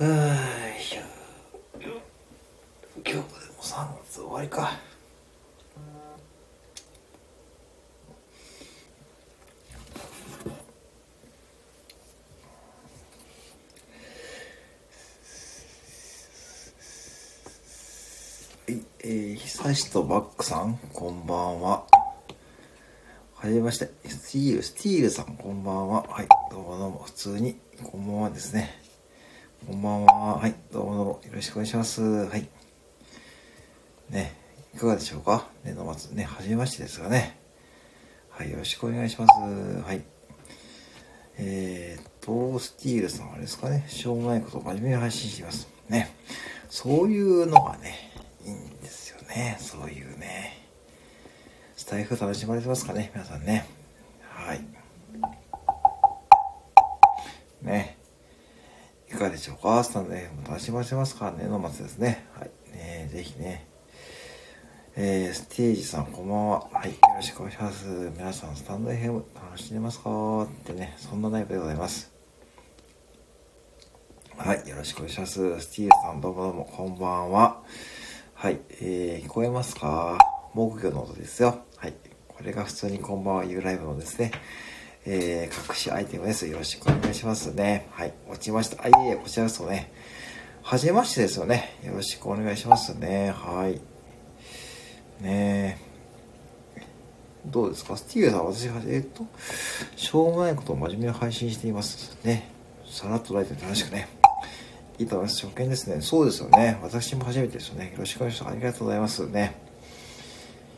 うーい今日でも3月終わりかはい、えー、久しとバックさん、こんばんは。はじめまして、スティール、スティールさん、こんばんは。はい、どうもどうも、普通に、こんばんはですね。んばんは。はい、どうもどうも、よろしくお願いします。はい。ね、いかがでしょうか？年度末ね、はじめましてですがね。はい、よろしくお願いします。はい。えーと、スティールさんはですかね、しょうもないことを真面目に配信しています。ね。そういうのがね、いいんですよね。そういうね。スタイフ楽しまれてますかね皆さんね。かがでしょうかスタンド FM 楽しますかねの末ですね。はい。ねぜひね。えー、ステージさんこんばんは。はい。よろしくお願いします。皆さん、スタンド FM 楽しんでますかってね、そんなライブでございます。はい。よろしくお願いします。スティールさんどうもどうも、こんばんは。はい。えー、聞こえますか？木魚の音ですよ。はい。これが普通にこんばんは言うライブのですね、えー、隠しアイテムです。よろしくお願いしますね。はい。落ちました。あ、いえいえ、こちらこそね。はじめましてですよね。よろしくお願いしますね。はい。ねえ。どうですか？スティールさん、私は、えっと、しょうもないことを真面目に配信しています。ね。さらっとライトで楽しくね。いいと思います。初見ですね。そうですよね。私も初めてですよね。よろしくお願いします。ありがとうございますね。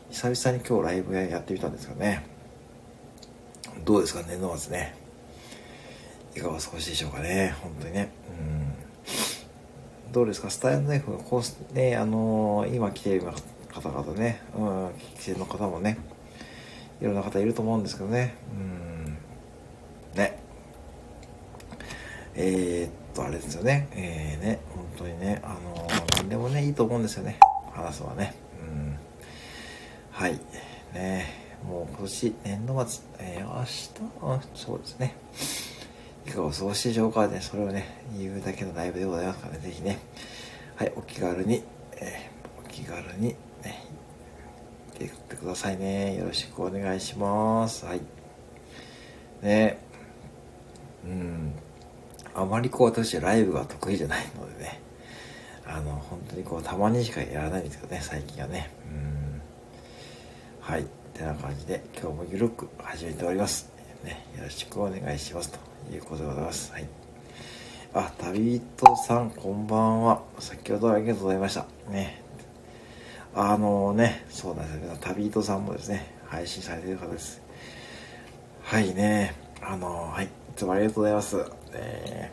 久々に今日ライブやってみたんですけどね。どうですか年度末ね。いかがお過ごしでしょうかね。本当にね。うん。どうですか？スタイルナイフのコース、ね、あのー今来ている方々ね、うん、帰省の方もね、いろんな方いると思うんですけどね。うん。ね。えー、っと、あれですよね。えー、ね、本当にね、あのー、何でもね、いいと思うんですよね。話すのはね。うん。はい。ね、もう今年、年度末、えー、明日、そうですね。いかがお過ごしでしょうかね。それをね、言うだけのライブでございますからね。ぜひね。はい、お気軽に、えー、お気軽に、ね、来てってくださいね。よろしくお願いします。はい。ね、うん。あまりこう私ライブが得意じゃないのでね、あの、本当にこうたまにしかやらないんですけどね、最近はね。うん。はい。てな感じで今日もゆるく始めております。ね、よろしくお願いします。ということでございます。はい。あ、旅人さん、こんばんは。先ほどはありがとうございました。ね。あのね、そうなんですよ。旅人さんもですね、配信されている方です。はいね。あの、はい。いつもありがとうございます。え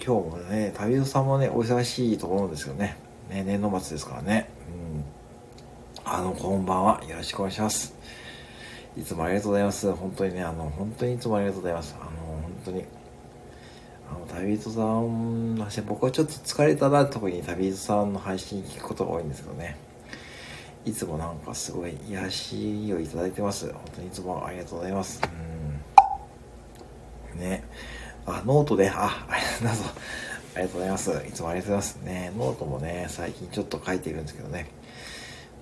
ー、今日もね、旅人さんもね、お忙しいと思うんですよね。ね、年度末ですからね。うん。あの、こんばんは。よろしくお願いします。いつもありがとうございます。本当にね、あの、本当にいつもありがとうございます。あの、本当に。あの、旅人さんの配信、僕はちょっと疲れたな、特に旅人さんの配信聞くことが多いんですけどね。いつもなんかすごい癒しをいただいてます。本当にいつもありがとうございます。うん。ね。あ、ノートで、あ、ありがとうございます。ありがとうございます。いつもありがとうございます。ね、ノートもね、最近ちょっと書いているんですけどね。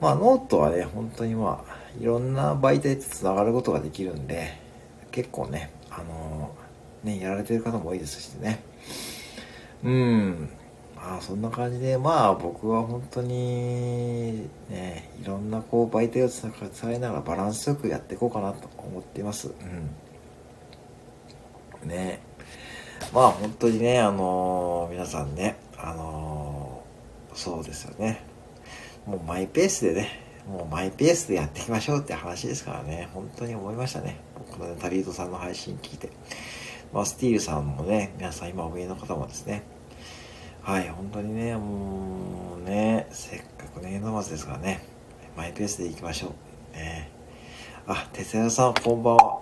まあ、ノートはね、本当にまあ、いろんな媒体と繋がることができるんで、結構ね、あのー、ね、やられてる方も多いですしね。うん。まあ、そんな感じで、まあ、僕は本当に、ね、いろんなこう、媒体を使いながらバランスよくやっていこうかなと思っています。うん。ね。まあ、本当にね、あのー、皆さんね、あのー、そうですよね。もうマイペースでね、もうマイペースでやっていきましょうって話ですからね、本当に思いましたね。このね、タリートさんの配信聞いて。まあ、スティールさんもね、皆さん今お見えの方もですね、はい、本当にね、もうね、せっかく年度末ですからね、マイペースでいきましょう。ね、あ、哲也さん、こんばんは。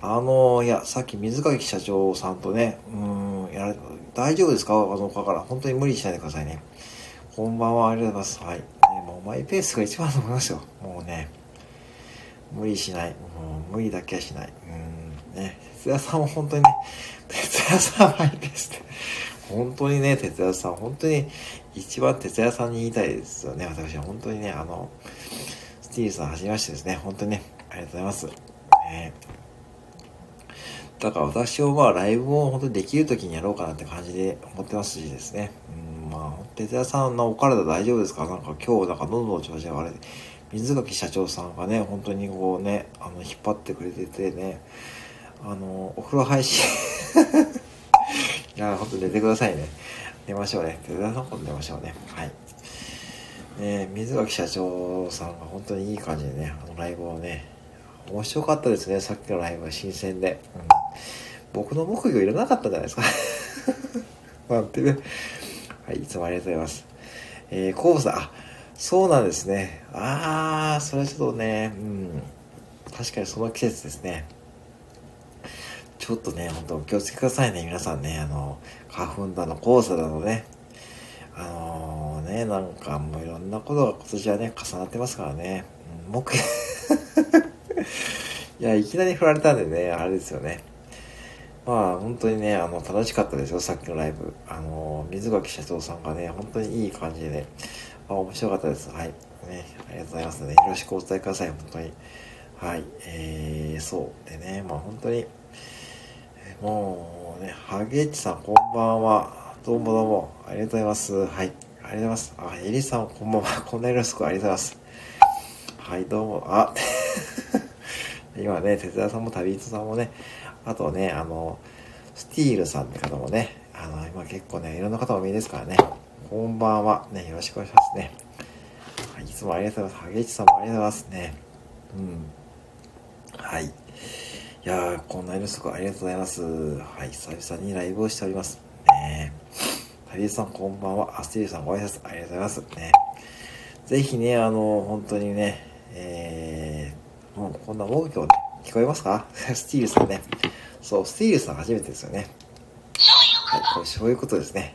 あの、いや、さっき水垣社長さんとね、うん、やられ大丈夫ですか？あの、から、本当に無理しないでくださいね。こんばんは、ありがとうございます。はい。マイペースが一番だと思いますよ。もうね、無理しない。もう無理だけはしない。うん、ね、哲也さんも本当にね、哲也さんはマイペースで。本当にね、哲也さん、本当に一番哲也さんに言いたいですよね。私は本当にね、あの、スティールさんはじめましてですね。本当にね、ありがとうございます。えだから私はまあライブを本当にできる時にやろうかなって感じで思ってますしですね。うん、まあ、哲也さんのお体大丈夫ですか？なんか今日なんか喉の調子が悪い。水垣社長さんがね、本当にこうね、あの、引っ張ってくれててね、あの、お風呂配信 いや、ほんと寝てくださいね。寝ましょうね。手伝さんこと寝ましょうね。はい。ね水垣社長さんが本当にいい感じでね、あのライブをね、面白かったですね。さっきのライブは新鮮で。うん、僕の木魚いらなかったじゃないですか？なんてね。はい、いつもありがとうございます。えー、コーさん、あ、そうなんですね。あー、それはちょっとね、うん。確かにその季節ですね。ちょっとね、ほんとお気をつけくださいね、皆さんね。あの、花粉だの、黄砂だのね。あのー、ね、なんかもういろんなことが今年はね、重なってますからね。うん、木、いや、いきなり振られたんでね、あれですよね。まあ、本当にね、あの、楽しかったですよ、さっきのライブ。あの、水垣社長さんがね、本当にいい感じでね、あ面白かったです。はい。ね、ありがとうございますね。よろしくお伝えください、本当に。はい。えー、そう。でね、まあ本当に、もうね、ハゲッチさんこんばんは。どうもどうも。ありがとうございます。はい。ありがとうございます。あ、エリさんこんばんは。こんなよろしくありがとうございます。はい、どうも。あ、今ね、哲也さんも旅人さんもね、あとね、あの、スティールさんって方もね、あの、今結構ね、いろんな方も見ですからね。こんばんは。ね、よろしくお願いしますね。はい、いつもありがとうございます。ハゲチさんもありがとうございますね。うん。はい。いやー、こんなにすごありがとうございます。はい、久々にライブをしております。ねタリーさんこんばんは。アスティールさんご挨拶ありがとうございます。ねぜひね、あの、本当にね、えー、もうこんな音響聞こえますか？スティールさんね。そう、スティールさん初めてですよね。はい、これそういうことですね。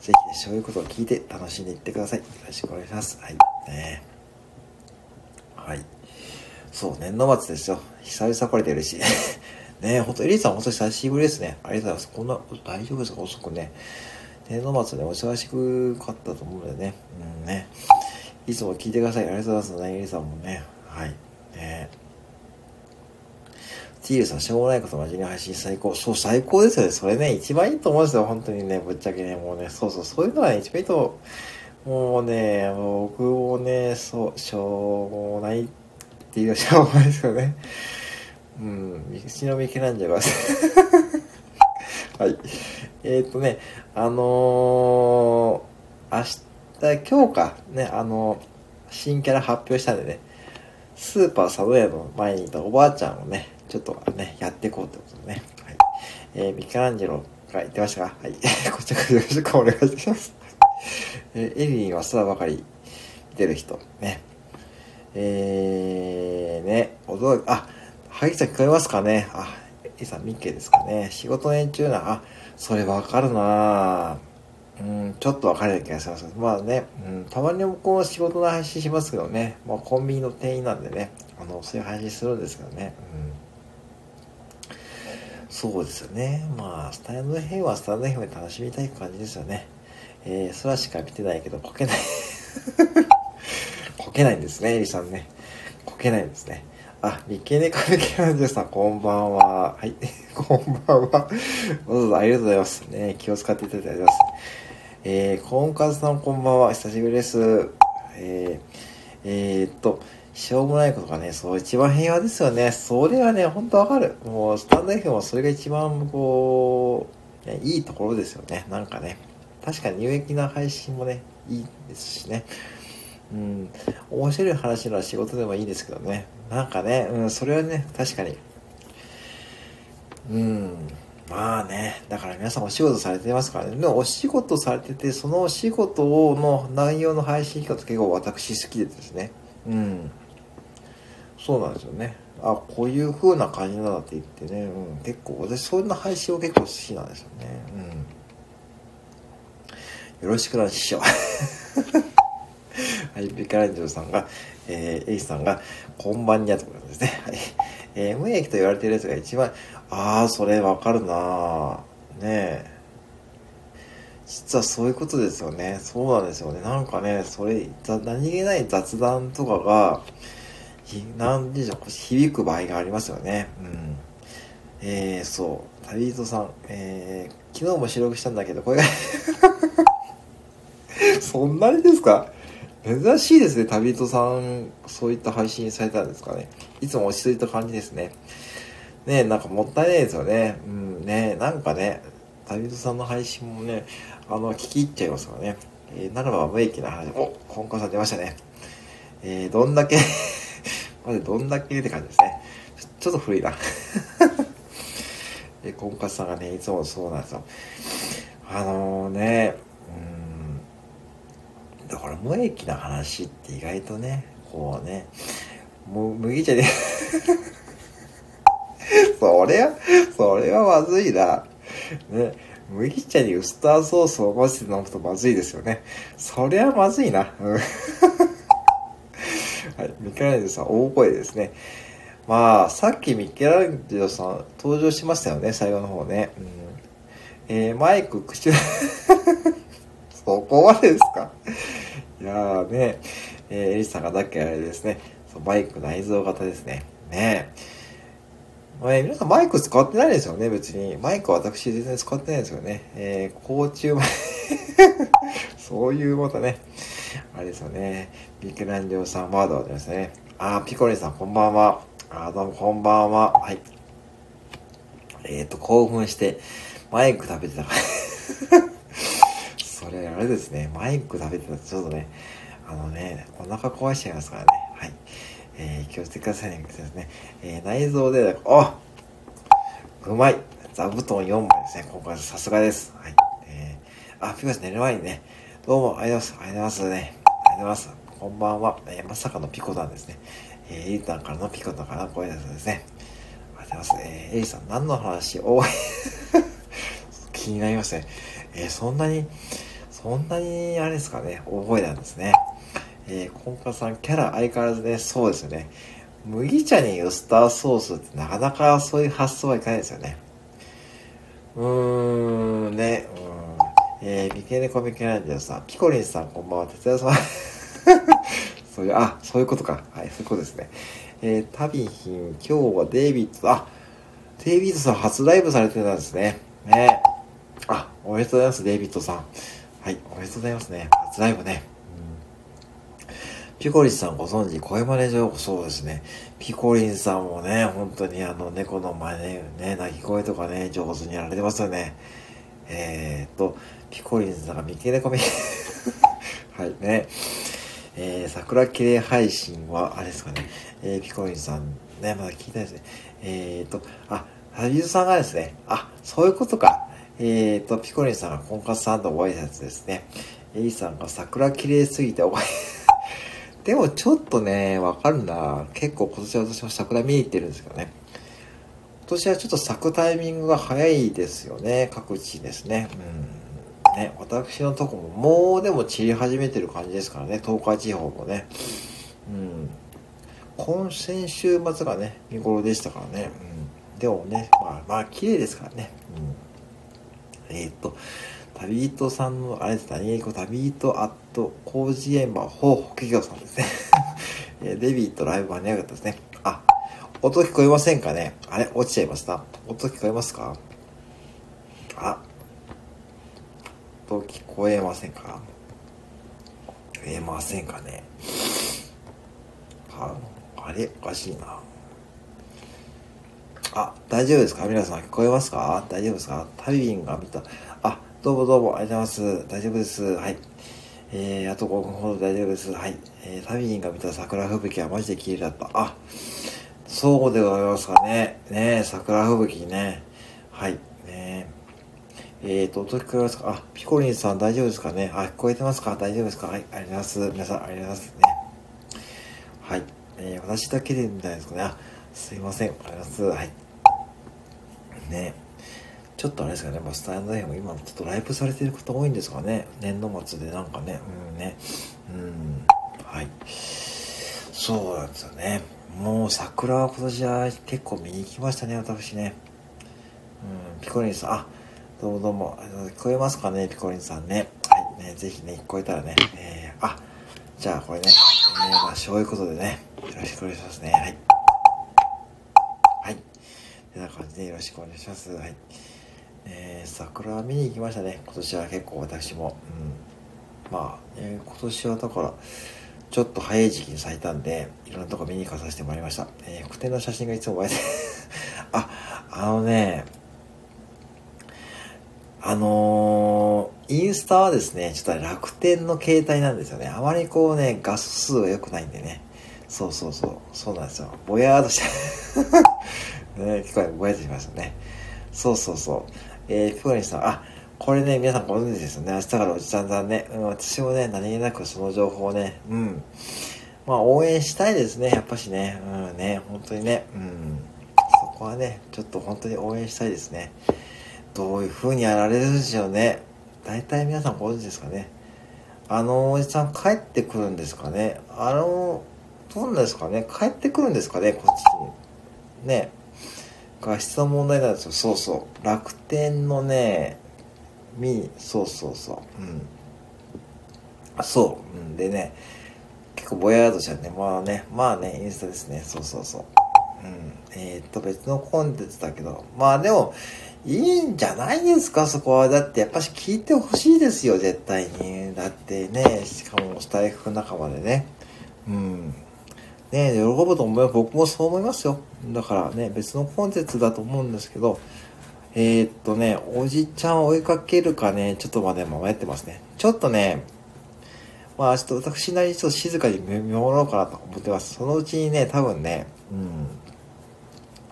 ぜひね、そういうことを聞いて楽しんでいってください。よろしくお願いします。はい。ねはい。そう、年度末ですよ。久々来れてるし。ねえ、ほんと、エリーさんほんと久しぶりですね。ありがとうございます。こんな、大丈夫ですか？遅くね。年度末でお忙しくかったと思うのでね。うんね。いつも聞いてください。ありがとうございますね。エリーさんもね。はい。ねティールさん、しょうもないこと真面目に配信最高。そう、最高ですよね。それね、一番いいと思うんですよ。本当にね、ぶっちゃけね。もうね、そうそう、そういうのは、ね、一番いいと思う、もうね、僕もね、そう、しょうもないっていうしょうがないですよね。うん、道のミケランジェロははい。えっ、とね、あのー、明日、今日か、ね、あのー、新キャラ発表したんでね、スーパーサブウェイの前にいたおばあちゃんをね、ちょっとね、やっていこうってことでね。はい。えー、ミケランジェロが言ってましたが、はい。こちらからよろしくお願いします。えー、エリンは空ばかり見てる人、ね。えー、ね、驚き、あ、萩さん聞こえますかね？あ、いさん、ミッケですかね？仕事の延長な、あ、それわかるなうん、ちょっとわかる気がします。まあね、うん、たまにもこう仕事の配信しますけどね、まあコンビニの店員なんでね、あの、そういう配信するんですけどね、うん。そうですよね。まあ、スタンド編はスタンド編で楽しみたい感じですよね。えー、空しか見てないけど、こけない こけないんですね、エリさんね。こけないんですね。あ、三毛猫のキャランジュさん、こんばんは。はい、こんばんは。どうぞありがとうございます。ね、気を使っていただいてあります。えー、コンカズさん、こんばんは。久しぶりです。えー、えー、っと、しょうもないことがね、そう、一番平和ですよね。それはね、ほんとわかる。もう、スタンド FM はそれが一番、こう、ね、いいところですよね。なんかね。確かに有益な配信もね、いいですしね。うん、面白い話の仕事でもいいですけどね。なんかね、うん、それはね、確かに。うん、まあね、だから皆さんお仕事されてますからね。でもお仕事されてて、そのお仕事の内容の配信方結構私好きでですね。うん。そうなんですよね。あ、こういう風な感じなんだって言ってね、うん、結構、私そういう配信を結構好きなんですよね。うん。よろしくな、師匠。はい、ビカランジョさんが、えー、エイさんが、こんばんにゃということですね。はい。えー、無益と言われているやつが一番、ああ、それわかるなねえ。実はそういうことですよね。そうなんですよね。なんかね、それ、何気ない雑談とかが、なんでしょう、響く場合がありますよね。うん。えー、そう。旅人さん、えー、昨日も収録したんだけど、これが そんなにですか？珍しいですね、旅人さん、そういった配信されたんですかね。いつも落ち着いた感じですね。ねなんかもったいないですよね。うん、ねなんかね、旅人さんの配信もね、あの、聞き入っちゃいますからね。えー、ならば無益な話。お、コンコさん出ましたね。えー、どんだけ まずどんだけって感じですね。ちょっと古いな え、コンカさんがね、いつもそうなんですよ。あのー、ね、うん、だから無益な話って意外とね、こうね、もう麦茶でそれは、それはまずいな。ね、麦茶にウスターソースを混ぜて飲むとまずいですよね。そりゃまずいな。はい、ミケランジェさん、大声ですね。まあ、さっきミケランジェさん登場しましたよね、最後の方ね。うん、えー、マイク、口、そこまでですか？いやーね、えー、エリさんがだっけあれですね、そうマイク内蔵型ですね。ねえ。皆さんマイク使ってないですよね、別に。マイクは私全然使ってないですよね。えー、甲虫 そういうまたね、あれですよね。ミケランジオさんワードですね。あー、ピコリさんこんばんは。あー、どうもこんばんは。はい。えっ、ー、と、興奮して、マイク食べてたから。それ、あれですね。マイク食べてたらちょっとね、あのね、お腹壊しちゃいますからね。えー、気をつけてくださいね。ですね。えー、内臓で、あうまい座布団4枚ですね。今回さすがです。はい。えー、あ、ピコさん寝る前にね、どうもありがとうございます。ありがとうございますね。ありがとうございます。こんばんは。えー、まさかのピコさんですね。えー、エリタンからのピコタンからの声ですね。ありがとうございます。えー、エリさん、何の話？お 気になりますね。えー、そんなに、そんなに、あれですかね、覚えなんですね。えー、コンカさん、キャラ相変わらずね、そうですよね。麦茶にウスターソースってなかなかそういう発想はいかないですよね。うーん、ね、うん。えー、ミケネコミケランジオさん、ピコリンさん、こんばんは、哲也さん。そういう、あ、そういうことか。はい、そういうことですね。えー、タビヒン、今日はデイビッド、あ、デイビッドさん初ライブされてたんですね。ねあ、おめでとうございます、デイビッドさん。はい、おめでとうございますね。初ライブね。ピコリンさんご存知、声真似情報そうですね。ピコリンさんもね、本当にあの猫の真似、ね、鳴き声とかね、上手にやられてますよね。えー、っと、ピコリンさんが三毛猫み、はいね。えー、桜綺麗配信は、あれですかね、えー、ピコリンさん、ね、まだ聞いたですね。えー、っと、あ、ハビズさんがですね、あ、そういうことか。えー、っと、ピコリンさんが婚活さんとご挨拶ですね。エリさんが桜綺麗すぎてお前でもちょっとね、わかるな。結構今年は私も桜見に行ってるんですけどね。今年はちょっと咲くタイミングが早いですよね。各地ですね。うん。ね、私のとこももうでも散り始めてる感じですからね。東海地方もね。うん。今先週末がね、見頃でしたからね。うん。でもね、まあまあ綺麗ですからね。うん。えー、っと、旅人さんの、あれです、何語旅人アット工事現場、ほう、企業さんですね。デビットライブ間に合かったですね。あ、音聞こえませんかねあれ落ちちゃいました。音聞こえますか？あ、音聞こえませんか？聞えませんかねああれおかしいな。あ、大丈夫ですか？皆さん聞こえますか？大丈夫ですか？タイビンが見た。どうもどうも、ありがとうございます。大丈夫です。はい。えー、あと5分ほど大丈夫です。はい。えー、タミリンが見た桜吹雪はマジで綺麗だった。あ、そうでございますかね。ね桜吹雪ね。はい。ねえーと、音聞こえますか？あ、ピコリンさん大丈夫ですかね？あ、聞こえてますか？大丈夫ですか？はい、ありがとうございます。皆さん、ありがとうございますね。はい。えー、私だけでみたいですかね。あ、すいません。ありがとうございます。はい。ねえちょっとあれですかね、まあ、スタンド FM 今ちょっとライブされてる方多いんですかね。年度末でなんかね、うんね。うん、はい。そうなんですよね。もう桜は今年は結構見に行きましたね、私ね。うん、ピコリンさん、あ、どうもどうも、聞こえますかね、ピコリンさんね。はい、ね、ぜひね、聞こえたらね、えー、あ、じゃあこれね、えー、まあ、そういうことでね、よろしくお願いしますね。はい。はい。てな感じでよろしくお願いします。はい。えー、桜見に行きましたね。今年は結構私も。うん。まあ、えー、今年はだから、ちょっと早い時期に咲いたんで、いろんなとこ見に行かさせてもらいました。えー、副店の写真がいつも映えて あ、あのね、あのー、インスタはですね、ちょっと楽天の携帯なんですよね。あまりこうね、画素数は良くないんでね。そうそうそう。そうなんですよ。ぼやーっとして ね、聞こえ、ぼやっとしましたね。そうそうそう。えー、ピコリンさん、あ、これね、皆さんご存知ですよね。明日からおじちゃんさんね。うん、私もね、何気なくその情報をね、うん。まあ、応援したいですね。やっぱしね。うんね、本当にね。うん。そこはね、ちょっと本当に応援したいですね。どういう風にやられるんでしょうね。大体皆さんご存知ですかね。あのおじさん帰ってくるんですかね。あの、どうなんですかね。帰ってくるんですかね、こっちに。ね。画質の問題なんですよ。そうそう。楽天のね、み、そうそうそう。うん。あ、そう。うん。でね、結構ぼやーっとしちゃって、まあね、まあね、インスタですね。そうそうそう。うん。えー、っと、別のコンテンツだけど、まあでも、いいんじゃないですか、そこは。だってやっぱし聞いてほしいですよ、絶対に。だってね、しかもスタイフ仲間でね。うん。ね喜ぶと思います。僕もそう思いますよ。だからね、別のコンテンツだと思うんですけど、えー、っとね、おじちゃんを追いかけるかね、ちょっとまで迷ってますね。ちょっとね、まあちょっと私なりにちょっと静かに見守ろうかなと思ってます。そのうちにね、多分ね、うん。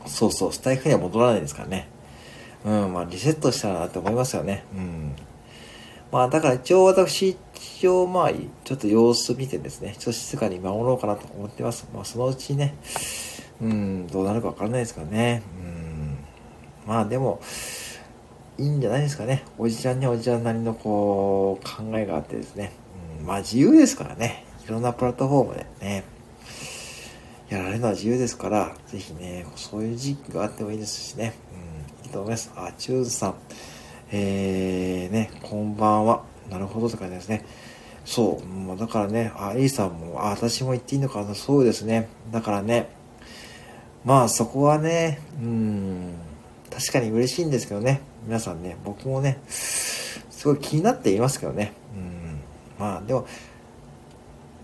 そうそう、スタイフには戻らないですからね。うん、まあリセットしたらなって思いますよね。うん。まあだから一応私、一応まあちょっと様子見てですね、ちょっと静かに守ろうかなと思ってます。まあそのうちね、うん、どうなるかわからないですからね。うん。まあでも、いいんじゃないですかね。おじちゃんにはおじちゃんなりのこう、考えがあってですね。うん、まあ自由ですからね。いろんなプラットフォームでね、やられるのは自由ですから、ぜひね、そういう時期があってもいいですしね。うん、いいと思います。あ、チューズさん。えー、ね、こんばんは。なるほどって感じですね。そう。だからね、あ、イーさんも、あ、私も言っていいのかな。そうですね。だからね、まあそこはね、うん、確かに嬉しいんですけどね。皆さんね、僕もね、すごい気になっていますけどね。うん、まあでも、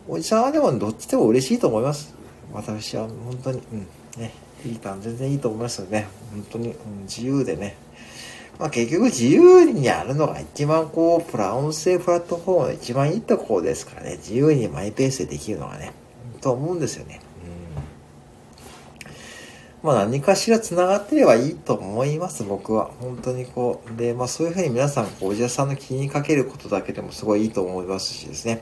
おじさんはでもどっちでも嬉しいと思います。私は本当に、うん、ね、いいターン全然いいと思いますよね。本当に、うん、自由でね。まあ結局自由にやるのが一番こう、プラ音声プラットフォームの一番いいところですからね。自由にマイペースでできるのがね。と思うんですよね。まあ何かしら繋がってればいいと思います、僕は。本当にこう。で、まあそういうふうに皆さん、おじさんの気にかけることだけでもすごいいいと思いますしですね。やっ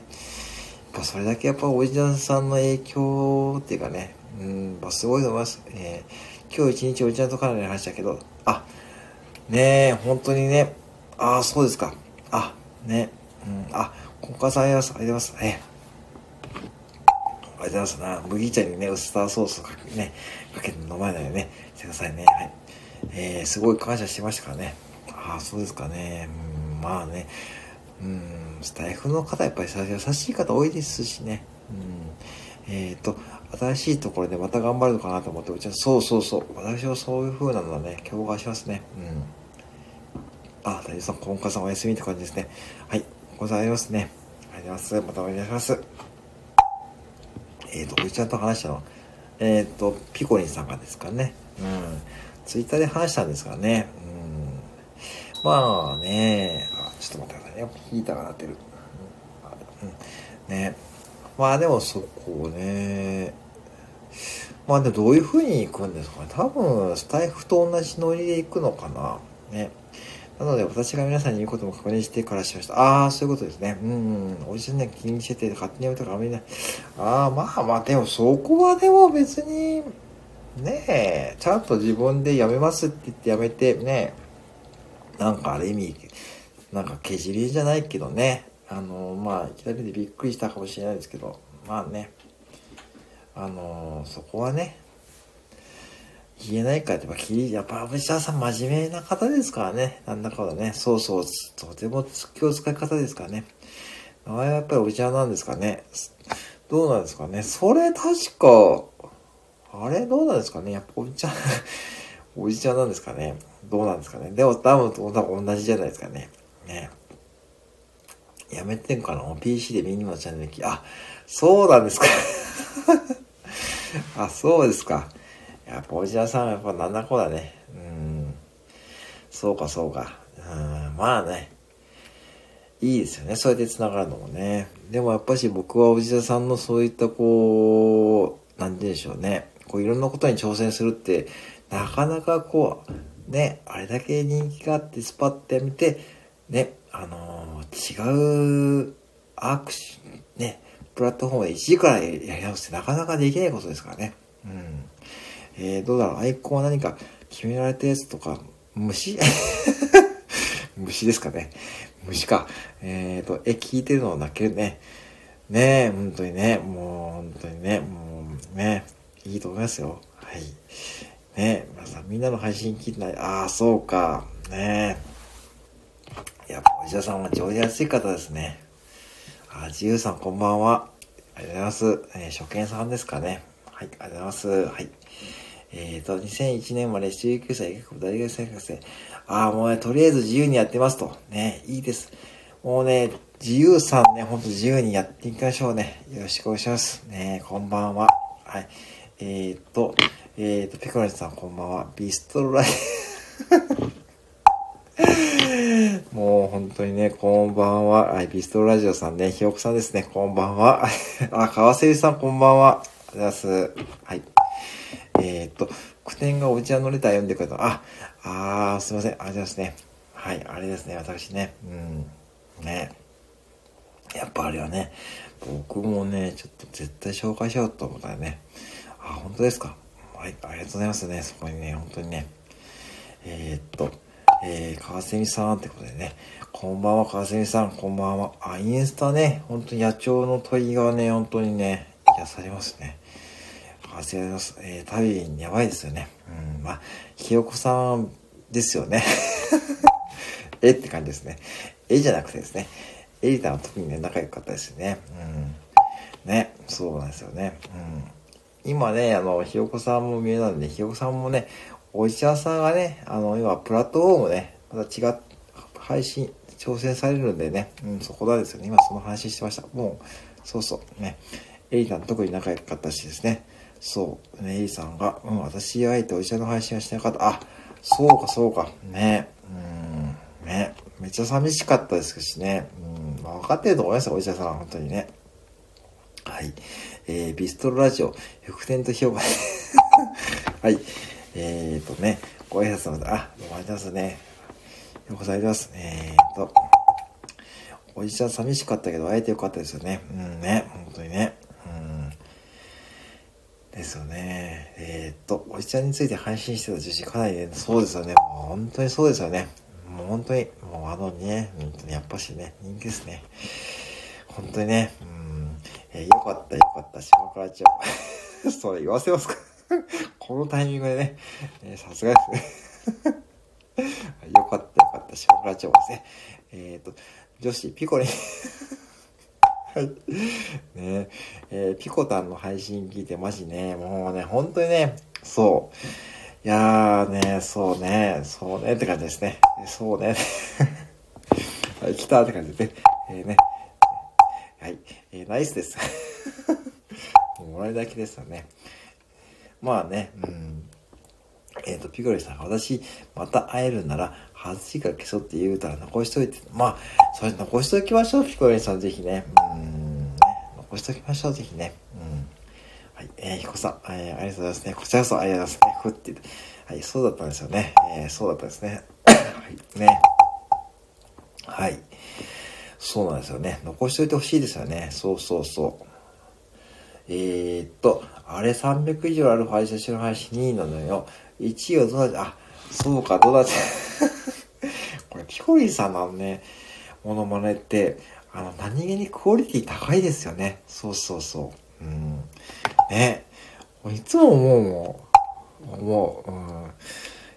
ぱそれだけやっぱおじさんの影響っていうかね、うん、まあすごいと思います。えー、今日一日おじちゃんとかなり話したけど、あ、ねえ、本当にね、ああ、そうですか。あ、ね、うん、あ、ここさんありがとうございます。ありがとうございます。えありがとうございますな。麦茶にね、ウスターソースかけね、かけて飲まないでね、してくださいね。はい。えー、すごい感謝してましたからね。ああ、そうですかね。うん、まあね。うん、スタイフの方やっぱり優しい方多いですしね。うん。えっ、ー、と、新しいところでまた頑張るのかなと思って、うちは、そうそうそう。私はそういう風なのはね、共感しますね。うん。あ、大丈夫さん、今回さんお休みって感じですね。はい。ございますね。ありがとうございます。またお願いします。えっ、ー、と、うちゃんと話したのえっ、ー、と、ピコリンさんがですかね。うん。ツイッターで話したんですからね。うん。まあね、あ、ちょっと待ってくださいね。ヒーターが鳴ってる。うん。ね。まあでもそこね。まあでもどういう風に行くんですかね。多分、スタイフと同じノリで行くのかな。ね。なので、私が皆さんに言うことも確認してからしました。ああ、そういうことですね。うん、おじさんね、気にしてて、勝手にやめたからあんまりね。ああ、まあまあ、でもそこはでも別に、ねえ、ちゃんと自分でやめますって言ってやめて、ねえなんかある意味、なんかけじりじゃないけどね。あの、まあ、いきなりでびっくりしたかもしれないですけど、まあね、あの、そこはね、言えないかって、やっぱ、やっぱ、アブシャさん真面目な方ですからね。なんだかんだね。そうそう、とても気を使い方ですからね。名前はやっぱりおじちゃんなんですかね。どうなんですかね。それ確か、あれ？どうなんですかね。やっぱおじちゃんおじちゃんなんですかね。どうなんですかね。でも多分同じじゃないですかね。ね。やめてんかな ?PC でミニマチャンネルあ、そうなんですか あ、そうですか。やっぱおじやさんはやっぱなんだこだね。うん。そうかそうか。うん、まあね。いいですよね。そうやって繋がるのもね。でもやっぱし僕はおじやさんのそういったこう、なんて言うんでしょうね。こういろんなことに挑戦するって、なかなかこう、ね、あれだけ人気があってスパッて見て、ね、あのー、違うアクションね、プラットフォームで一時からやり直すってなかなかできないことですからね。うん。えー、どうだろう、アイコンは何か決められたやつとか、虫？虫ですかね。虫か。えっ、ー、と、え、聞いてるのを泣けるね。ねえ、本当にね、もう本当にね、もうね、いいと思いますよ。はい。ねえ皆さんみんなの配信聞いてない。ああ、そうか。ねえ。やっぱお医者さんは上手やすい方ですね。あ、自由さんこんばんは。ありがとうございます。えー、初見さんですかね。はい、ありがとうございます。はい。えっ、ー、と、2001年まで19歳、結構大学生活で、ああ、もうね、とりあえず自由にやってますと。ね、いいです。もうね、自由さんね、ほんと自由にやっていきましょうね。よろしくお願いします。ね、こんばんは。はい。えっ、と、えっ、と、ペコラジさんこんばんは。ビストロライもう本当にね、こんばんは。はい、ビストロラジオさんね、ひよこさんですね、こんばんは。あ、川瀬さんこんばんは。ありがとうございます。はい。えっ、と、句点がお茶のレター読んでくれた。あ、あー、すいません。ありがとうございますね。はい、あれですね、私ね。うん。ね。やっぱあれはね、僕もね、ちょっと絶対紹介しようと思ったらね。あ、本当ですか。はい、ありがとうございますね。そこにね、本当にね。えー、っと、えー、川蝉さんってことでね。こんばんは、川蝉さん、こんばんは。あ、インスタね、本当に野鳥の問いがね、本当にね、癒されますね。川蝉ます。えー、旅、やばいですよね。うん、まあ、ひよこさんですよね。えって感じですね。えじゃなくてですね。エリタの時にね、仲良かったですよね。うん。ね、そうなんですよね。うん。今ね、あの、ひよこさんも見えたんで、ひよこさんもね、お医者さんがね、あの、今、プラットフォームね、また違っ、配信、挑戦されるんでね、うん、そこだですよね。今その話してました。もう、そうそう、ね。エリさん特に仲良かったしですね。そう、ね、エリさんが、うん、私あえてお医者の配信はしてなかった。あ、そうか、そうか。ね。うん、ね。めっちゃ寂しかったですしね。うん、まあ、分かってると思いますよ、お医者さん、本当にね。はい。えー、ビストロラジオ、副点と評価。はい。えーとね、ご挨拶の、あ、どうもありがとうございますね。ようございます。えーと、おじちゃん寂しかったけど、会えてよかったですよね。うんね、本当にね。うん。ですよね。えーと、おじちゃんについて配信してた女子かなりね、そうですよね。もう本当にそうですよね。もう本当に、もうあのね、本当にやっぱしね、人気ですね。本当にね、うん、えー、よかったよかった、島倉町。それ言わせますか？このタイミングでね、さすがですね よかったよかった、島倉町ですね。えっ、ー、と、女子ピコリン はい。ねえー、ピコタンの配信聞いてマジね、もうね、本当にね、そう。いやーね、そうね、そうねって感じですね。そうね。はい、来たって感じでね。えー、ね。はい、えー、ナイスです。もらいだけですよね。まあね、うん。えっ、ー、と、ピコリさんが私、また会えるなら、外しが消そうって言うたら残しといて、まあ、それ残しときましょう、ピコリさんぜひね。うん、残しときましょう、ぜひね。うん。はい、えー、ひこさん、えー、ありがとうございますね。こちらこそありがとうございますね。ふって。はい、そうだったんですよね。えー、そうだったんですね。はい、ね。はい。そうなんですよね。残しといてほしいですよね。そうそうそう。えー、っと、あれ300以上ある配信の配信2位なのよ。1位はどうだあ、そうか、どうだって。これ、ピコリンさんのね、モノマネって、あの、何気にクオリティ高いですよね。そうそうそう。うん。ね。いつも思うもん。もう、うん、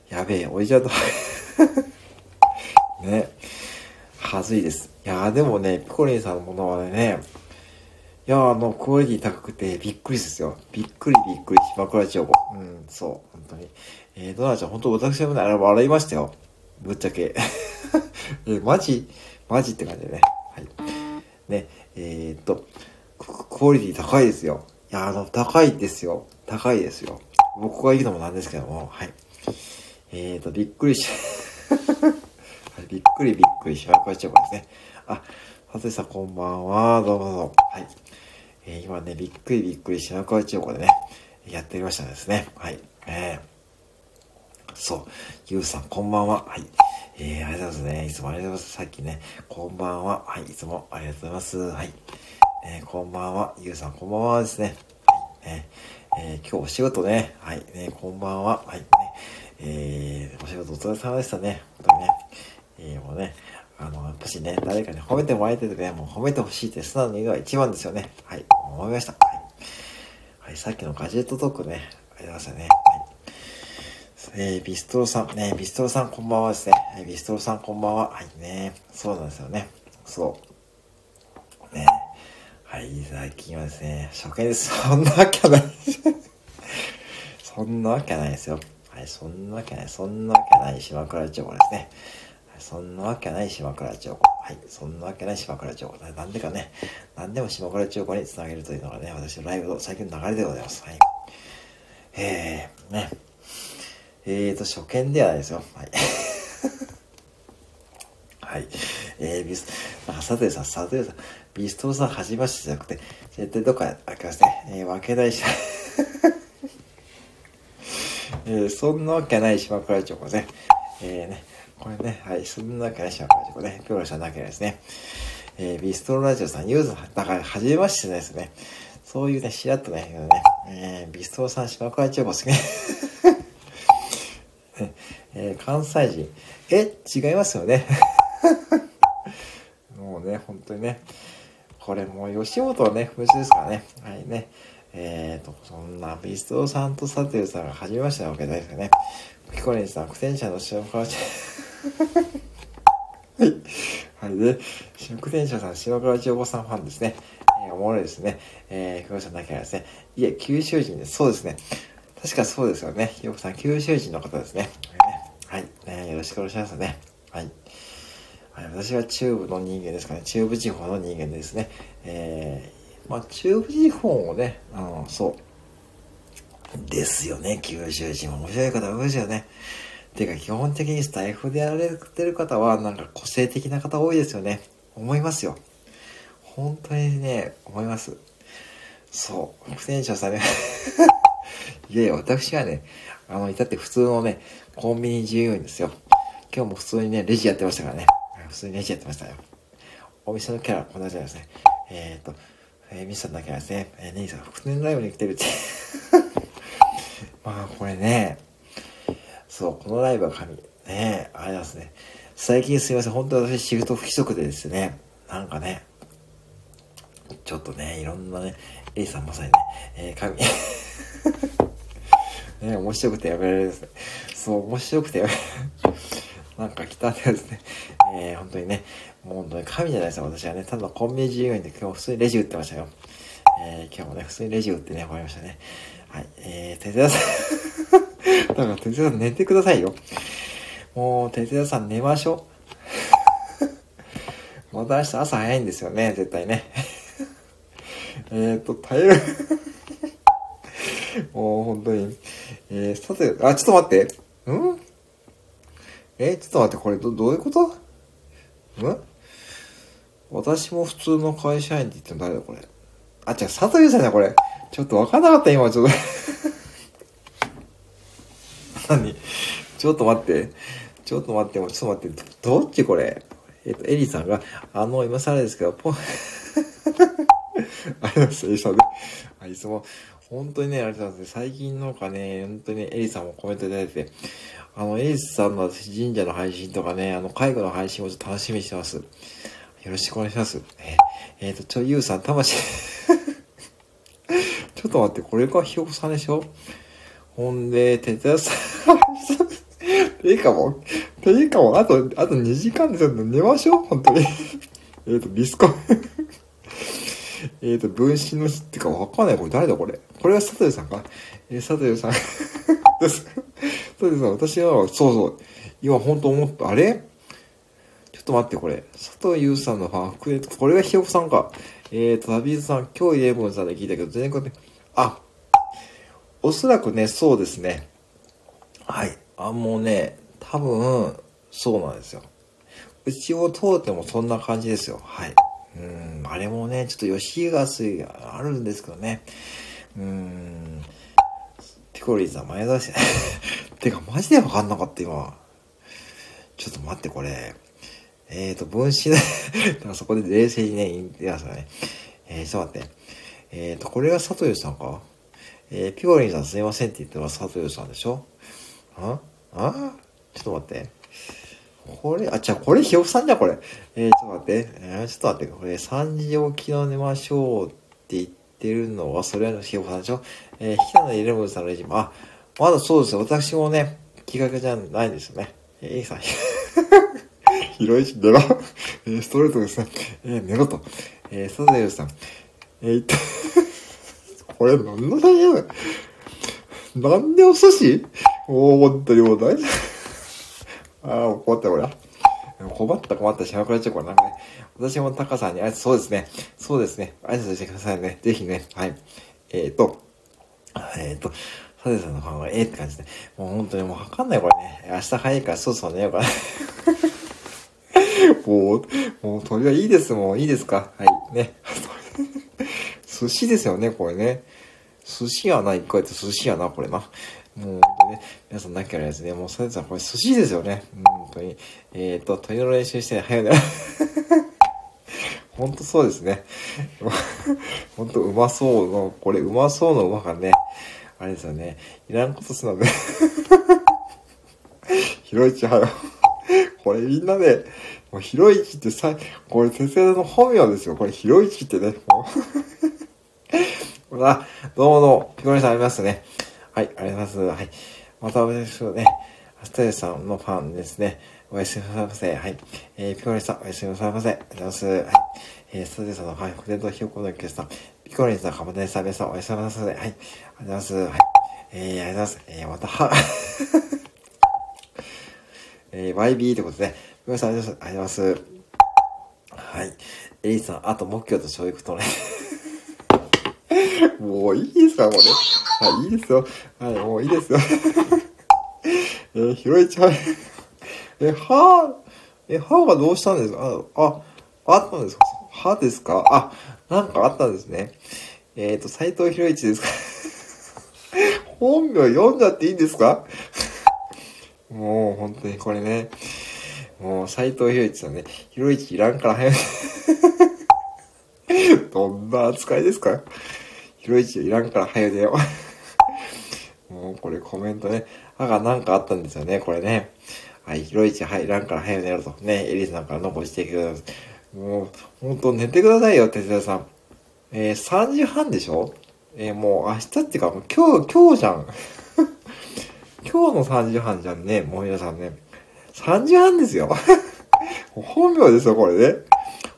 やべえ、おいちゃんと ね、はずいです。いやでもね、ピコリンさんのものはね、いやあの、クオリティ高くてびっくりですよ。びっくりびっくり、島倉千代子。うん、そう、本当に。えー、ドナちゃん、本当私はね、あれ笑いましたよ。ぶっちゃけ。えマジマジって感じでね。はい。ね、えー、っと、クオリティ高いですよ。いや、あの、高いですよ。高いですよ。僕が言うのもなんですけども、はい。えーと、びっくりし、びっくりびっくりしまくちゃうですね。あ、さてさんこんばんは。どうもどうも。はい。えー、今ね、びっくりびっくりしまくちゃうでね、やっておりましたですね。はい。えー、そう。ゆうさん、こんばんは。はい。えー、ありがとうございますね。いつもありがとうございます。さっきね、こんばんは。はい。いつもありがとうございます。はい。えー、こんばんは。ゆうさん、こんばんはですね。はい。えー、えー、今日お仕事ね。はい。ね、こんばんは。はい。ね、えー、お仕事お疲れ様でしたね。本当にね。えー、もうね、あの、やっぱしね、誰かに褒めてもらえててね、もう褒めてほしいって素直に言うのが一番ですよね。はい。思いました。はい。はい、さっきのガジェットトークね、ありましたね。はい。えー、ビストロさん、ね、ビストロさんこんばんはですね。はい、ビストロさんこんばんは。はいね。そうなんですよね。そう。ね。はい、最近はですね、初見です。そんなわけない。そんなわけないですよ。はい、そんなわけない。そんなわけない島倉千代子ですね。そんなわけない島倉千代子。はい、そんなわけない島倉千代子。なんでかね、なんでも島倉千代子につなげるというのがね、私のライブの最近の流れでございます。はい。えー、ね。えーと、初見ではないですよ。はい。はい。えー、ビス、あ、サトゥさん、サトゥさん、ビストさん、はじましてじゃなくて、絶対どっか開けますね。えー、分けないし、えー、そんなわけない島倉チョコね。えー、ね、これね、はい、そんなわけない島倉チョコね。ピョロさんなわけないですね。えー、ビストロラジオさん、ユーザー、だから、はじめましてですね。そういうね、しらっとね、ねえー、ビストロさん、島倉チョコです ね。えー、関西人。え、違いますよね。もうね、本当にね。これもう吉本はね、風習ですからね。はいね。えーと、そんなビストロさんとサテルさんが始めましたわけですよね。ピコリンさん、苦戦者の塩川ちはい。はいね。苦戦者さん、塩川千代子さんファンですね。えー、おもろいですね。えー、久保さんだけはですね。いえ、九州人です。そうですね。確かそうですよね。ひよこさん、九州人の方ですね。はい、えー。よろしくお願いしますね。はい。私は中部の人間ですかね。中部地方の人間ですね。えー、まあ、中部地方もね、あの、そう。ですよね。九州人も面白い方多いですよね。てか、基本的にスタイフでやられてる方は、なんか個性的な方多いですよね。思いますよ。本当にね、思います。そう。不戦者さんね。いやいや、私はね、あの、至って普通のね、コンビニ従業員ですよ。今日も普通にね、レジやってましたからね。普通にレジやってましたよ。お店のキャラ、こんなじゃないですね。えっ、ー、と、えー、ミスさんだけはですね、えー、ネギさん、普通にライブに来てるって。まあ、これね、そう、このライブは神。ねあれなんですね。最近すいません、本当私シフト不規則でですね、なんかね、ちょっとね、いろんなね、A さんまさにね、えー、神。ね、面白くてやめられるですね。そう、面白くてやめられる。なんか来たんですね。えー、本当にね、もう本当に神じゃないですか、私はね。ただコンビニ従業員で今日普通にレジ打ってましたよ。えー、今日もね、普通にレジ打ってね、終わりましたね。はい、えー、哲也さん だから哲也さん寝てくださいよ。もう、哲也さん寝ましょう。また明日朝早いんですよね、絶対ね。えっと、耐えるもう本当に。えー、さて、あ、ちょっと待って。ん？えちょっと待って、これど、どういうこと？ん？私も普通の会社員って言っても誰だこれ？あ、違う、佐藤優さんだ、これ。ちょっとわかんなかった、今、ちょっと何？ちょっと待って。ちょっと待って、もうちょっと待って。どっちこれ？えっ、と、エリさんが、あの、今更ですけど、ポン、ありがとうございます、エリさんで。あ、いつも、本当にね、ありがとうございます。最近のかね、本当にエリさんもコメントいただいて、あの、エイスさんの神社の配信とかね、あの、介護の配信をちょっと楽しみにしてます。よろしくお願いします。え、えっ、ー、と、ちょ、ゆうさん、魂 ちょっと待って、これがひよこさんでしょ？ほんで、哲也さん、ていうかもう、ていうかもう、あと、あと2時間でちょっと寝ましょう、本当に。えっと、ビスコ。えっと、分身の日ってかわかんない。これ誰だこれ？これは佐藤さんか？えー、佐藤さん。佐藤さん、私は、そうそう。今本当思った。あれ？ちょっと待って、これ。佐藤優さんのファン、これがひよこさんか。えーと、ダビーズさん、今日イレブンさんで聞いたけど、全然こうやって、あ、おそらくね、そうですね。はい。あ、もうね、多分、そうなんですよ。うちを通ってもそんな感じですよ。はい。うん、あれもね、ちょっと吉川水があるんですけどね。うん、ピコリンさん前出して、てかマジでわかんなかった今。ちょっと待って、これ。えっ、ー、と、分子だ からそこで冷静にね、言ってますね。えー、ちょっと待って。えっ、ー、と、これが佐藤さんか？えー、ピコリンさんすいませんって言ってます佐藤さんでしょ？あ？あ？ちょっと待って。これ、あ、じゃこれ、ひよふさんじゃん、これ。えー、ちょっと待って。えー、ちょっと待って、これ、3時起きの寝ましょうって言ってるのは、それはひよふさんでしょ？えー、ひなのイレブンさんのレジも、あ、まだそうですよ。私もね、きっかけじゃないですよね。えー、いいさん。ひろいし、寝ろ。えー、ストレートですね。えー、寝ろと。えー、サザエさん。えー、これ、何の大変なんでお寿司？もう、本当にもう大丈夫。ああ、困った、これ。困った、困った、しゃべくらっちゃう、これ。なんかね、私もタカさんに挨拶、そうですね。そうですね。挨拶してくださいね。ぜひね。はい。えっ、ー、と、えっ、ー、と、サテさんのファンはええって感じで。もう本当にもうわかんない、これね。明日早いから、そうそう寝ようかな。もう、もう鳥はいいです、もういいですか？はい。ね。寿司ですよね、これね。寿司やな、一回やって寿司やな、これな。もう、ね、皆さんなきゃですね、もう、それさん、これ寿司ですよね。うん、本当に。えっ、ー、と、鳥の練習して、早いね。本当そうですね。本当うまそうの、これうまそうのうまがね、あれですよね。いらんことすなで。ひろいちはよ。これみんなね、もうひろいちってさ、これ先生の本名ですよ。これひろいちってね、あ、どうもどうも、ピコリさんありますね。はい、ありがとうございます。はい。また私もね、アスタレさんのファンですね。おやすみなさいませ。はい。えー、ピコリンさん、おやすみなさいませ。ありがとうございます。はい。えー、スタレさんのファン、筆とひよこのキャスター、ピコリンさん、かまねさん、皆さん、おやすみなさいませ。はい。ありがとうございます。はい。えー、ありがとうございます。えー、また、は、えー、YB ってことで、ね、皆さん、ありがとうございます。はい。エリーさん、あと目標と教育とね。もういいですか、もうね。はい、いいですよ。はい、もういいですよ。えー、ひろいちゃん。え、歯、え、歯がどうしたんですか？あ、あ、あったんですか？歯ですか？あ、なんかあったんですね。えっ、ー、と、斎藤博一ですか？本名読んじゃっていいんですか？もう本当にこれね、もう斎藤博一さんね、博一いらんから早い。どんな扱いですか？ひろいちいらんから早でよ。もうこれコメントね。歯がなんかあったんですよね、これね。はい、ひろいちはいらんから早寝ろと。ね、エリスさんから残してください。もう、ほんと寝てくださいよ、哲也さん。えー、3時半でしょ？えー、もう明日っていうか、もう今日、今日じゃん。今日の3時半じゃんね、もう皆さんね。3時半ですよ。本名ですよ、これね。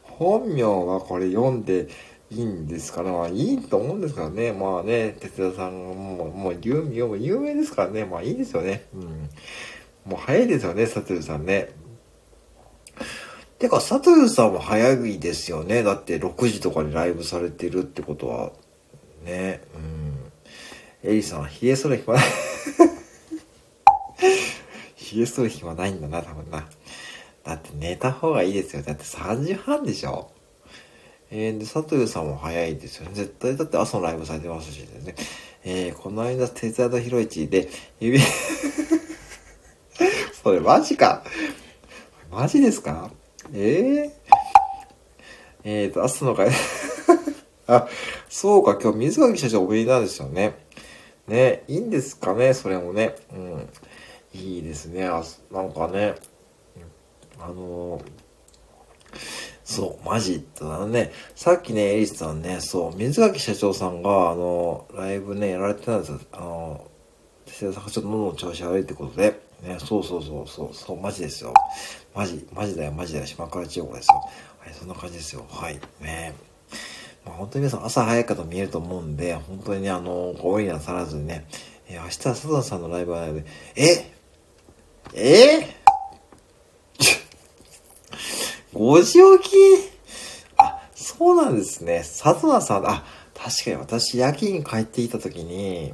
本名はこれ読んで、いいんですから、まあいいと思うんですからね。まあね、哲也さんも、もう有名、有名ですからね。まあいいですよね。うん。もう早いですよね、サトゥさんね。てか、サトゥさんも早いですよね。だって6時とかにライブされてるってことは、ね。うん。エリさん、冷えそうな暇ない。冷えそうな暇ないんだな、多分な。だって寝た方がいいですよ。だって3時半でしょえー、で、佐藤さんも早いですよね。絶対だって朝のライブされてますしね。えー、この間、哲也とひろいちで、指 それマジか。マジですか？えー、えーと、朝の会 あ、そうか、今日水垣社長おめでなんですよね。ね、いいんですかね、それもね。うん。いいですね。あなんかね、あのーそう、マジだなね。さっきね、エリスさんね、そう、水垣社長さんが、あの、ライブね、やられてたんですよ。あの、哲也さんがちょっと喉の調子悪いってことで、ね、そうそうそうそう、そう、マジですよ。マジ、マジだよ、マジだよ、島倉千代子ですよ。はい、そんな感じですよ。はい、ね。まあ、本当に皆さん朝早いかと見えると思うんで、本当にね、あの、ご無理なさらずにね、え、明日は佐藤さんのライブはないので、え？え？ー、5時起き？あ、そうなんですね。佐藤さん、あ、確かに私夜勤帰っていた時に、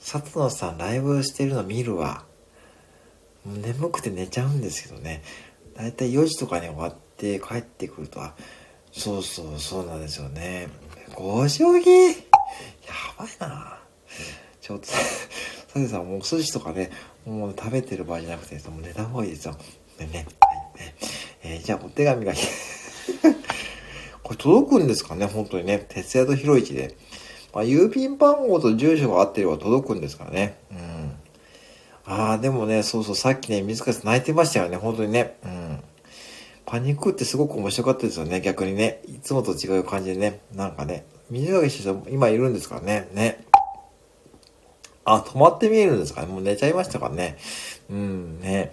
佐藤さんライブしてるの見るわ。眠くて寝ちゃうんですけどね。だいたい4時とかに終わって帰ってくると、は、そうそうそうなんですよね。5時起き？やばいなちょっと、サテさんもうお寿司とかね、もう食べてる場合じゃなくて、もう寝た方がいいですよ。ね、ね。はい、ね。えー、じゃあお手紙が これ届くんですかね本当にね。徹夜と広市で。まあ、郵便番号と住所が合ってれば届くんですからね。うん。ああ、でもね、そうそう、さっきね、水川さん泣いてましたよね。本当にね。うん。パニックってすごく面白かったですよね。逆にね。いつもと違う感じでね。なんかね。水垣師匠今いるんですからね。ね。あ、止まって見えるんですかね。もう寝ちゃいましたからね。うん、ね。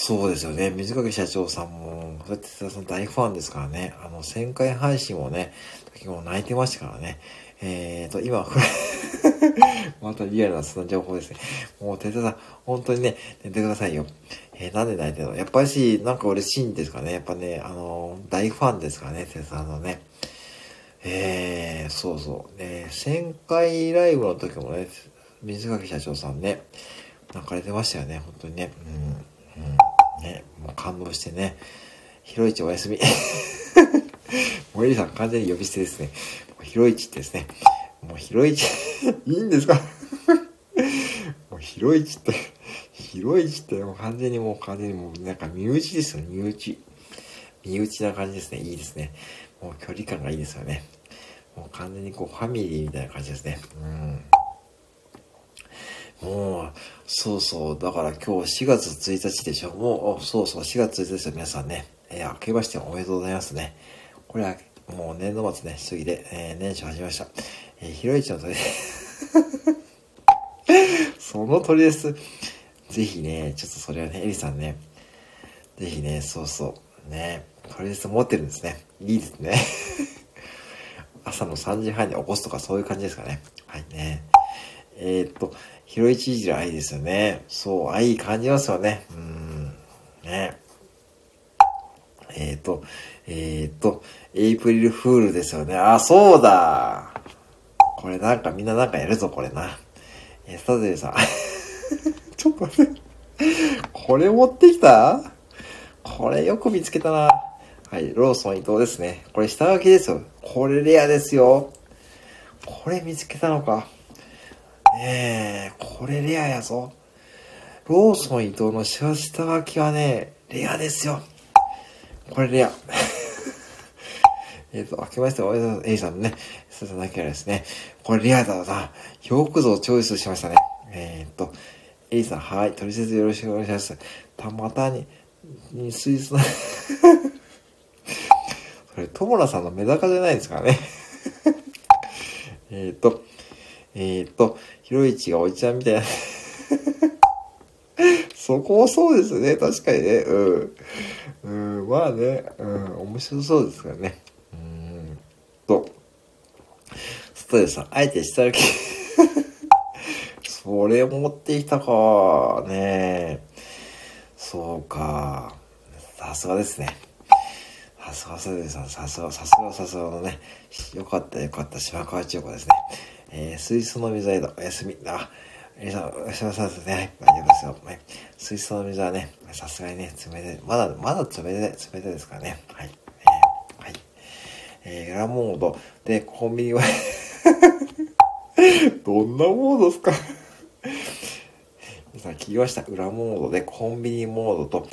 そうですよね。水垣社長さんも、だってさん大ファンですからね。あの、1000回配信をね、時も泣いてましたからね。えーと、今、またリアルなその情報ですね。もう、哲田さん、本当にね、寝てくださいよ。えー、なんで泣いてるの？やっぱりし、なんか嬉しいんですかね。やっぱね、あのー、大ファンですからね、哲田さんのね。えー、そうそう。ね、1000回ライブの時もね、水垣社長さんね、泣かれてましたよね、本当にね。うん。うん。ね、もう感動してね。ひろいちおやすみ。もうエリさん完全に呼び捨てですね。ひろいちってですね。もうひろいち、いいんですか？もうひろいちって、ひろいちってもう完全にもう完全にもうなんか身内ですよ、身内。身内な感じですね。いいですね。もう距離感がいいですよね。もう完全にこうファミリーみたいな感じですね。うん。もう、そうそう。だから今日4月1日でしょ。もう、そうそう、4月1日ですよ、皆さんね。えー、明けましておめでとうございますね。これは、もう年度末ね、過ぎで、えー、年初始めました。えー、ひろいちの鳥 その鳥です。ぜひね、ちょっとそれはね、エリさんね、ぜひね、そうそう、ね、鳥です持ってるんですね。いいですね。朝の3時半に起こすとかそういう感じですかね。はいね。えー、っと、ひろいちいじる愛ですよね。そう、愛感じますよね。うん。ね。えー、っと、えー、っと、エイプリルフールですよね。あ、そうだこれなんかみんななんかやるぞ、これな。えー、スタゼルさん。ちょっと待って。これ持ってきた？これよく見つけたな。はい、ローソン伊藤ですね。これ下書きですよ。これレアですよ。これ見つけたのか。ねえ、これレアやぞ。ローソン伊藤の下書きはね、レアですよ。これレア。えっと、明けましておめでとう、エイさんのね、ささなきゃですね。これレアだな。よくぞチョイスしましたね。えー、っと、エイさん、はい。取説よろしくお願いします。たまたに、に、スイスの それ、トモラさんのメダカじゃないですからね。えっと、えっ、と、ひろいちがおいちゃんみたいな そこもそうですね。確かにね。うん。うん、まあね。うん、面白そうですからね。うんと、ストレスさ、あえて下書きそれ持ってきたか。ねそうか。さすがですね。さすがストレスさん、さすが、さすが、さすがのね。よかったよかった、島川千代子ですね。えー、水素の水はお休み。あ、えー、さん、おやすみなさいですね。大丈夫ですよ。はい。水素の水はね、さすがにね、冷たい。まだ、まだ冷たい、冷たいですからね。はい。えー、はい。えー、ラモード。で、コンビニは どんなモードですか？皆さん聞きました？裏モードでコンビニモードと、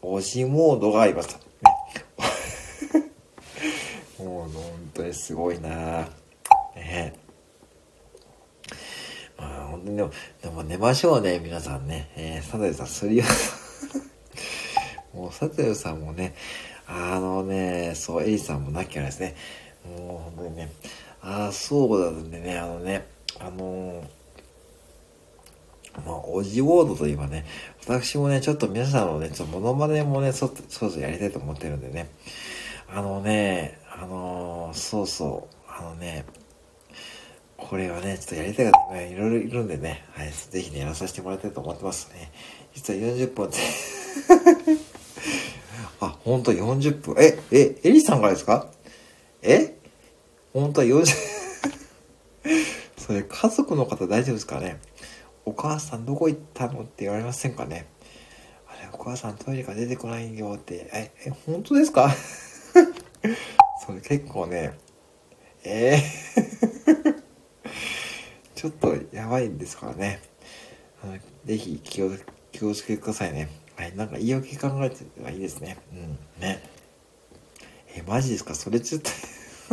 おじモードがあります。もう本当にすごいなねまあでも、でも寝ましょうね、皆さんね。えー、サテルさん、すりよ。もうサテルさんもね、あのね、そう、エイさんもなきゃですね。もう本当にね、ああ、そうだんでね、あのね、あのまあ、オジウォードといえばね、私もね、ちょっと皆さんのね、ちょっとモノマネもね、そ、そうそうやりたいと思ってるんでね。あのね、あのー、そうそう、あのね、これはね、ちょっとやりたい方がいろいろいるんでね、はい、ぜひね、やらさせてもらいたいと思ってますね。実は40分って。あ、本当40分。え、え、エリさんがですか？え？本当は40それ家族の方大丈夫ですかね？お母さんどこ行ったのって言われませんかね？あれ、お母さんトイレから出てこないよって、え、え、本当ですか？それ結構ね、えー。ちょっとやばいんですからね。あのぜひ気を気をつけてくださいね。はい、なんか言い訳考えてはいいですね。うん、ね。え、マジですか？それちょっと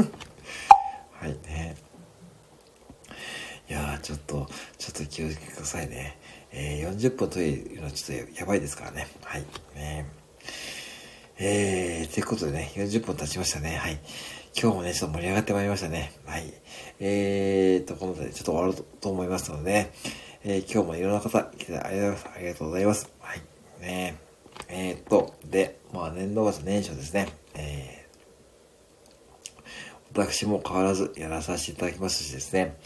はいね。いやちょっと、ちょっと気をつけてくださいね。えー、40分というのはちょっとやばいですからね。はい。ねえー、ということでね、40分経ちましたね。はい。今日もね、ちょっと盛り上がってまいりましたね。はい。えーと、このでちょっと終わると思いますので、ね、えー、今日もいろんな方来てありがとうございます。ありがとうございます。はい。ねえー、っと、で、まあ年度末年初ですね。えー私も変わらずやらさせていただきますしですね、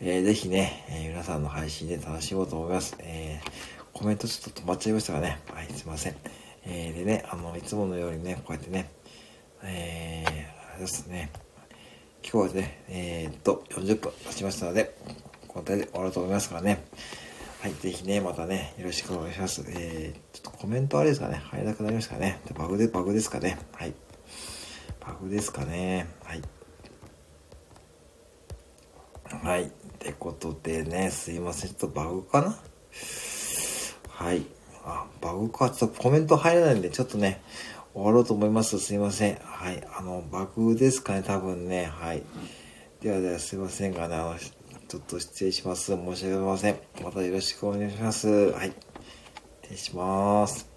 えー、ぜひね、えー、皆さんの配信で楽しもうと思います。えー、コメントちょっと止まっちゃいましたがね、はい、すいません。えー、でね、あの、いつものようにね、こうやってね、えー、あれですね、今日はね、えー、っと、40分経ちましたので、この辺で終わると思いますからね。はい、ぜひね、またね、よろしくお願いします。えー、ちょっとコメントあれですかね、入らなくなりましたかね。バグで、バグですかね。はい。バグですかね。はい。はい。ってことでね、すいません。ちょっとバグかな？はい。あ、バグか。ちょっとコメント入らないんで、ちょっとね、終わろうと思います。すいません。はい。あの、バグですかね、多分ね。はい。ではではすいませんがね、あの、ちょっと失礼します。申し訳ありません。またよろしくお願いします。はい。失礼します。